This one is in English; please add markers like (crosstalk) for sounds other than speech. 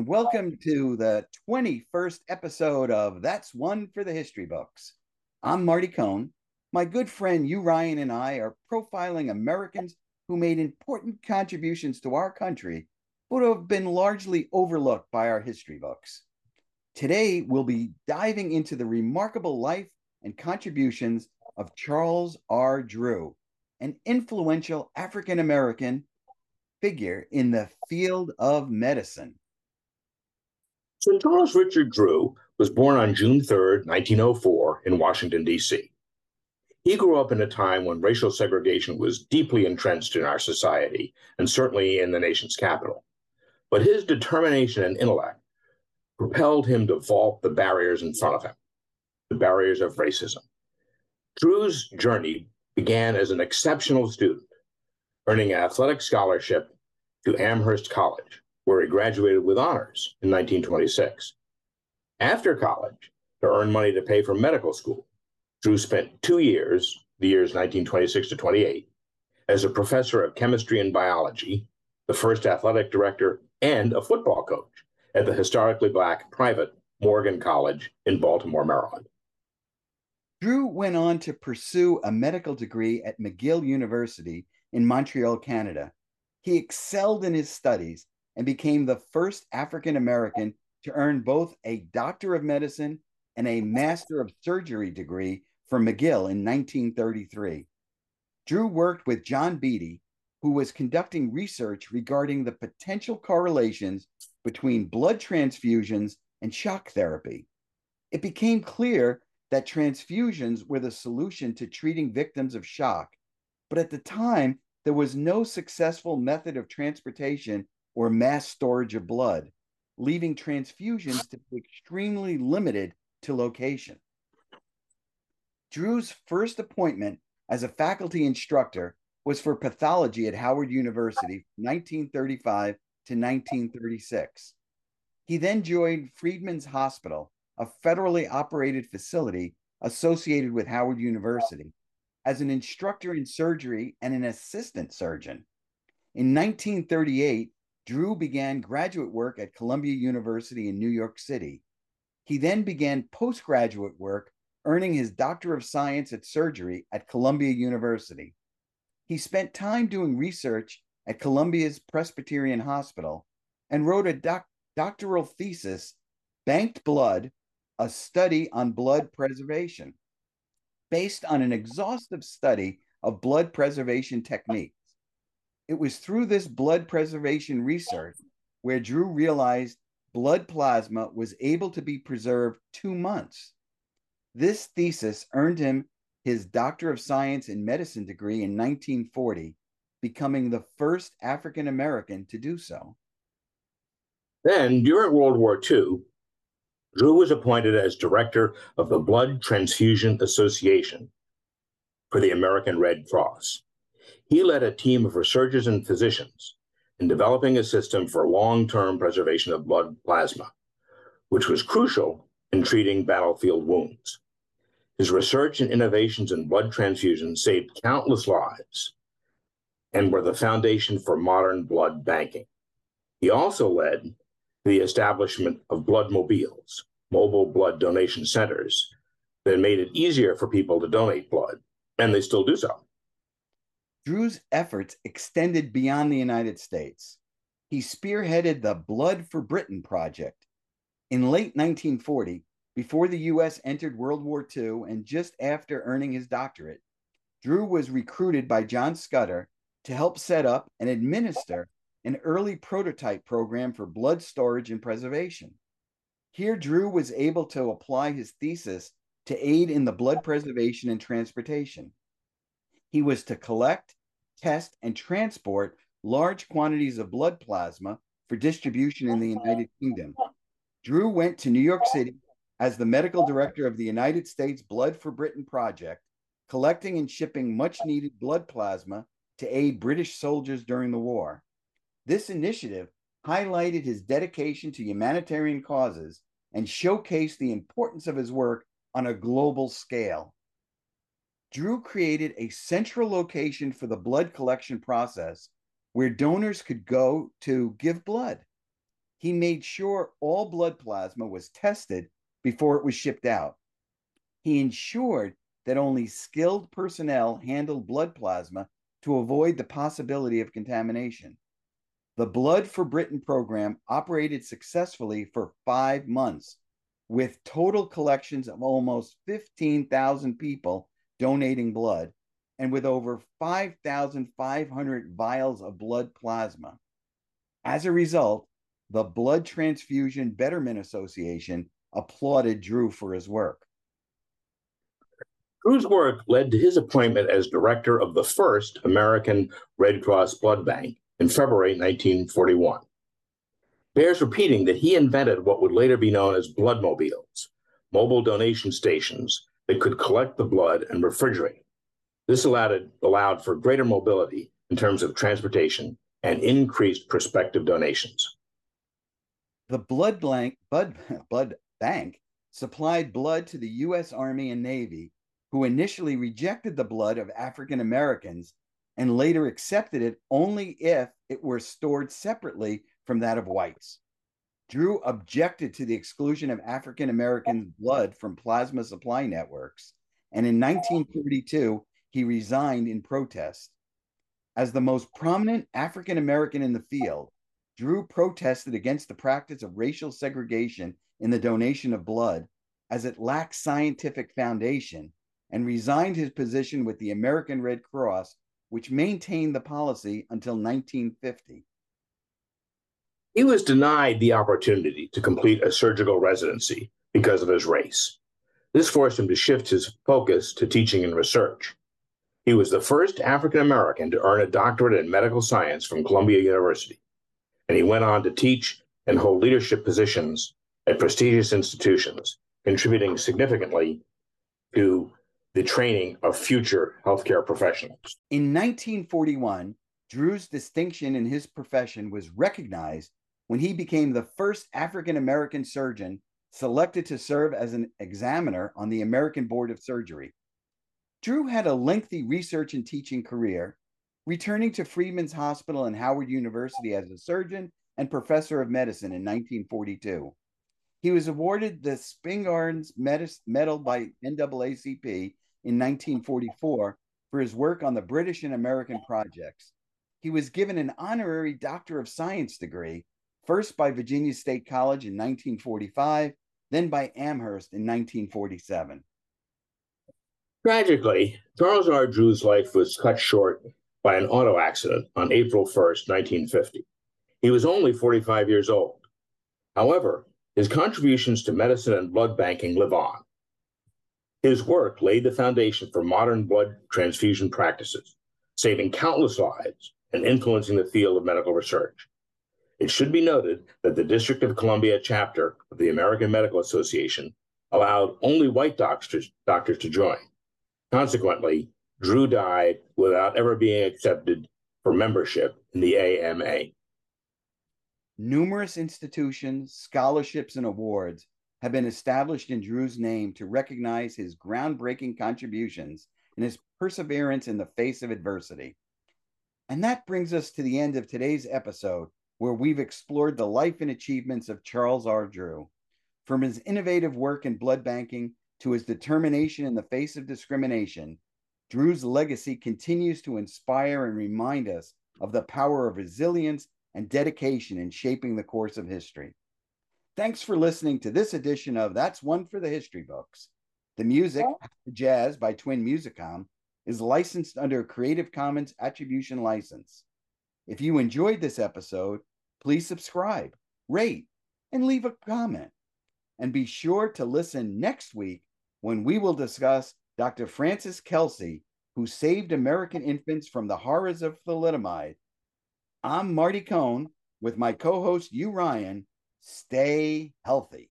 and welcome to the 21st episode of That's One for the History Books. I'm Marty Cohn. My good friend Hugh, Ryan and I are profiling Americans who made important contributions to our country, but have been largely overlooked by our history books. Today, we'll be diving into the remarkable life and contributions of Charles R. Drew, an influential African American figure in the field of medicine. Sir Charles Richard Drew was born on June 3, 1904, in Washington, D.C. He grew up in a time when racial segregation was deeply entrenched in our society and certainly in the nation's capital. But his determination and intellect propelled him to vault the barriers in front of him, the barriers of racism. Drew's journey began as an exceptional student, earning an athletic scholarship to Amherst College, where he graduated with honors in 1926. After college, to earn money to pay for medical school, Drew spent two years, the years 1926 to 28, as a professor of chemistry and biology, the first athletic director, and a football coach at the historically black private Morgan College in Baltimore, Maryland. Drew went on to pursue a medical degree at McGill University in Montreal, Canada. He excelled in his studies and became the first African American to earn both a Doctor of Medicine and a Master of Surgery degree from McGill in 1933. Drew worked with John Beattie, who was conducting research regarding the potential correlations between blood transfusions and shock therapy. It became clear that transfusions were the solution to treating victims of shock, but at the time, there was no successful method of transportation or mass storage of blood, leaving transfusions to be extremely limited to location. Drew's first appointment as a faculty instructor was for pathology at Howard University from 1935 to 1936. He then joined Freedmen's Hospital, a federally operated facility associated with Howard University, as an instructor in surgery and an assistant surgeon. In 1938, Drew began graduate work at Columbia University in New York City. He then began postgraduate work, earning his Doctor of Science at Surgery at Columbia University. He spent time doing research at Columbia's Presbyterian Hospital and wrote a doc- doctoral thesis, Banked Blood, a study on blood preservation, based on an exhaustive study of blood preservation techniques. It was through this blood preservation research where Drew realized blood plasma was able to be preserved two months. This thesis earned him his Doctor of Science in Medicine degree in 1940, becoming the first African American to do so. Then, during World War II, Drew was appointed as director of the Blood Transfusion Association for the American Red Cross. He led a team of researchers and physicians in developing a system for long term preservation of blood plasma, which was crucial in treating battlefield wounds. His research and innovations in blood transfusion saved countless lives and were the foundation for modern blood banking. He also led the establishment of blood mobiles, mobile blood donation centers, that made it easier for people to donate blood, and they still do so. Drew's efforts extended beyond the United States. He spearheaded the Blood for Britain project. In late 1940, before the U.S. entered World War II and just after earning his doctorate, Drew was recruited by John Scudder to help set up and administer an early prototype program for blood storage and preservation. Here, Drew was able to apply his thesis to aid in the blood preservation and transportation. He was to collect, test, and transport large quantities of blood plasma for distribution in the United Kingdom. Drew went to New York City as the medical director of the United States Blood for Britain project, collecting and shipping much needed blood plasma to aid British soldiers during the war. This initiative highlighted his dedication to humanitarian causes and showcased the importance of his work on a global scale. Drew created a central location for the blood collection process where donors could go to give blood. he made sure all blood plasma was tested before it was shipped out. He ensured that only skilled personnel handled blood plasma to avoid the possibility of contamination. The Blood for Britain program operated successfully for five months, with total collections of almost 15,000 people donating blood and with over 5,500 vials of blood plasma. As a result, the Blood Transfusion Betterment Association applauded Drew for his work. Drew's work led to his appointment as director of the first American Red Cross Blood Bank in February 1941. Bears repeating that he invented what would later be known as blood mobiles, mobile donation stations that could collect the blood and refrigerate it. This allowed, allowed for greater mobility in terms of transportation and increased prospective donations. The blood, blank, blood, (laughs) blood bank supplied blood to the U.S. Army and Navy, who initially rejected the blood of African Americans and later accepted it only if it were stored separately from that of whites. Drew objected to the exclusion of African American blood from plasma supply networks, and in 1932, he resigned in protest. As the most prominent African American in the field, Drew protested against the practice of racial segregation in the donation of blood as it lacked scientific foundation and resigned his position with the American Red Cross which maintained the policy until 1950. He was denied the opportunity to complete a surgical residency because of his race. This forced him to shift his focus to teaching and research. He was the first African American to earn a doctorate in medical science from Columbia University, and he went on to teach and hold leadership positions at prestigious institutions, contributing significantly to the training of future healthcare professionals. In 1941, Drew's distinction in his profession was recognized when he became the first African American surgeon selected to serve as an examiner on the American Board of Surgery. Drew had a lengthy research and teaching career, returning to Freedmen's Hospital and Howard University as a surgeon and professor of medicine in 1942. He was awarded the Spingarn Medal by NAACP in 1944 for his work on the British and American projects. He was given an honorary Doctor of Science degree, first by Virginia State College in 1945, then by Amherst in 1947. Tragically, Charles R. Drew's life was cut short by an auto accident on April 1st, 1950. He was only 45 years old. However, his contributions to medicine and blood banking live on. His work laid the foundation for modern blood transfusion practices, saving countless lives and influencing the field of medical research. It should be noted that the District of Columbia chapter of the American Medical Association allowed only white doctors, doctors to join. Consequently, Drew died without ever being accepted for membership in the AMA. Numerous institutions, scholarships, and awards have been established in Drew's name to recognize his groundbreaking contributions and his perseverance in the face of adversity. And that brings us to the end of today's episode, where we've explored the life and achievements of Charles R. Drew. From his innovative work in blood banking to his determination in the face of discrimination, Drew's legacy continues to inspire and remind us of the power of resilience and dedication in shaping the course of history. Thanks for listening to this edition of That's One for the History Books. The music, Jazz by Twin Musicom, is licensed under a Creative Commons Attribution License. If you enjoyed this episode, please subscribe, rate, and leave a comment. And be sure to listen next week when we will discuss Dr. Frances Kelsey, who saved American infants from the horrors of thalidomide. I'm Marty Cohn with my co host, Hugh Ryan Stay healthy.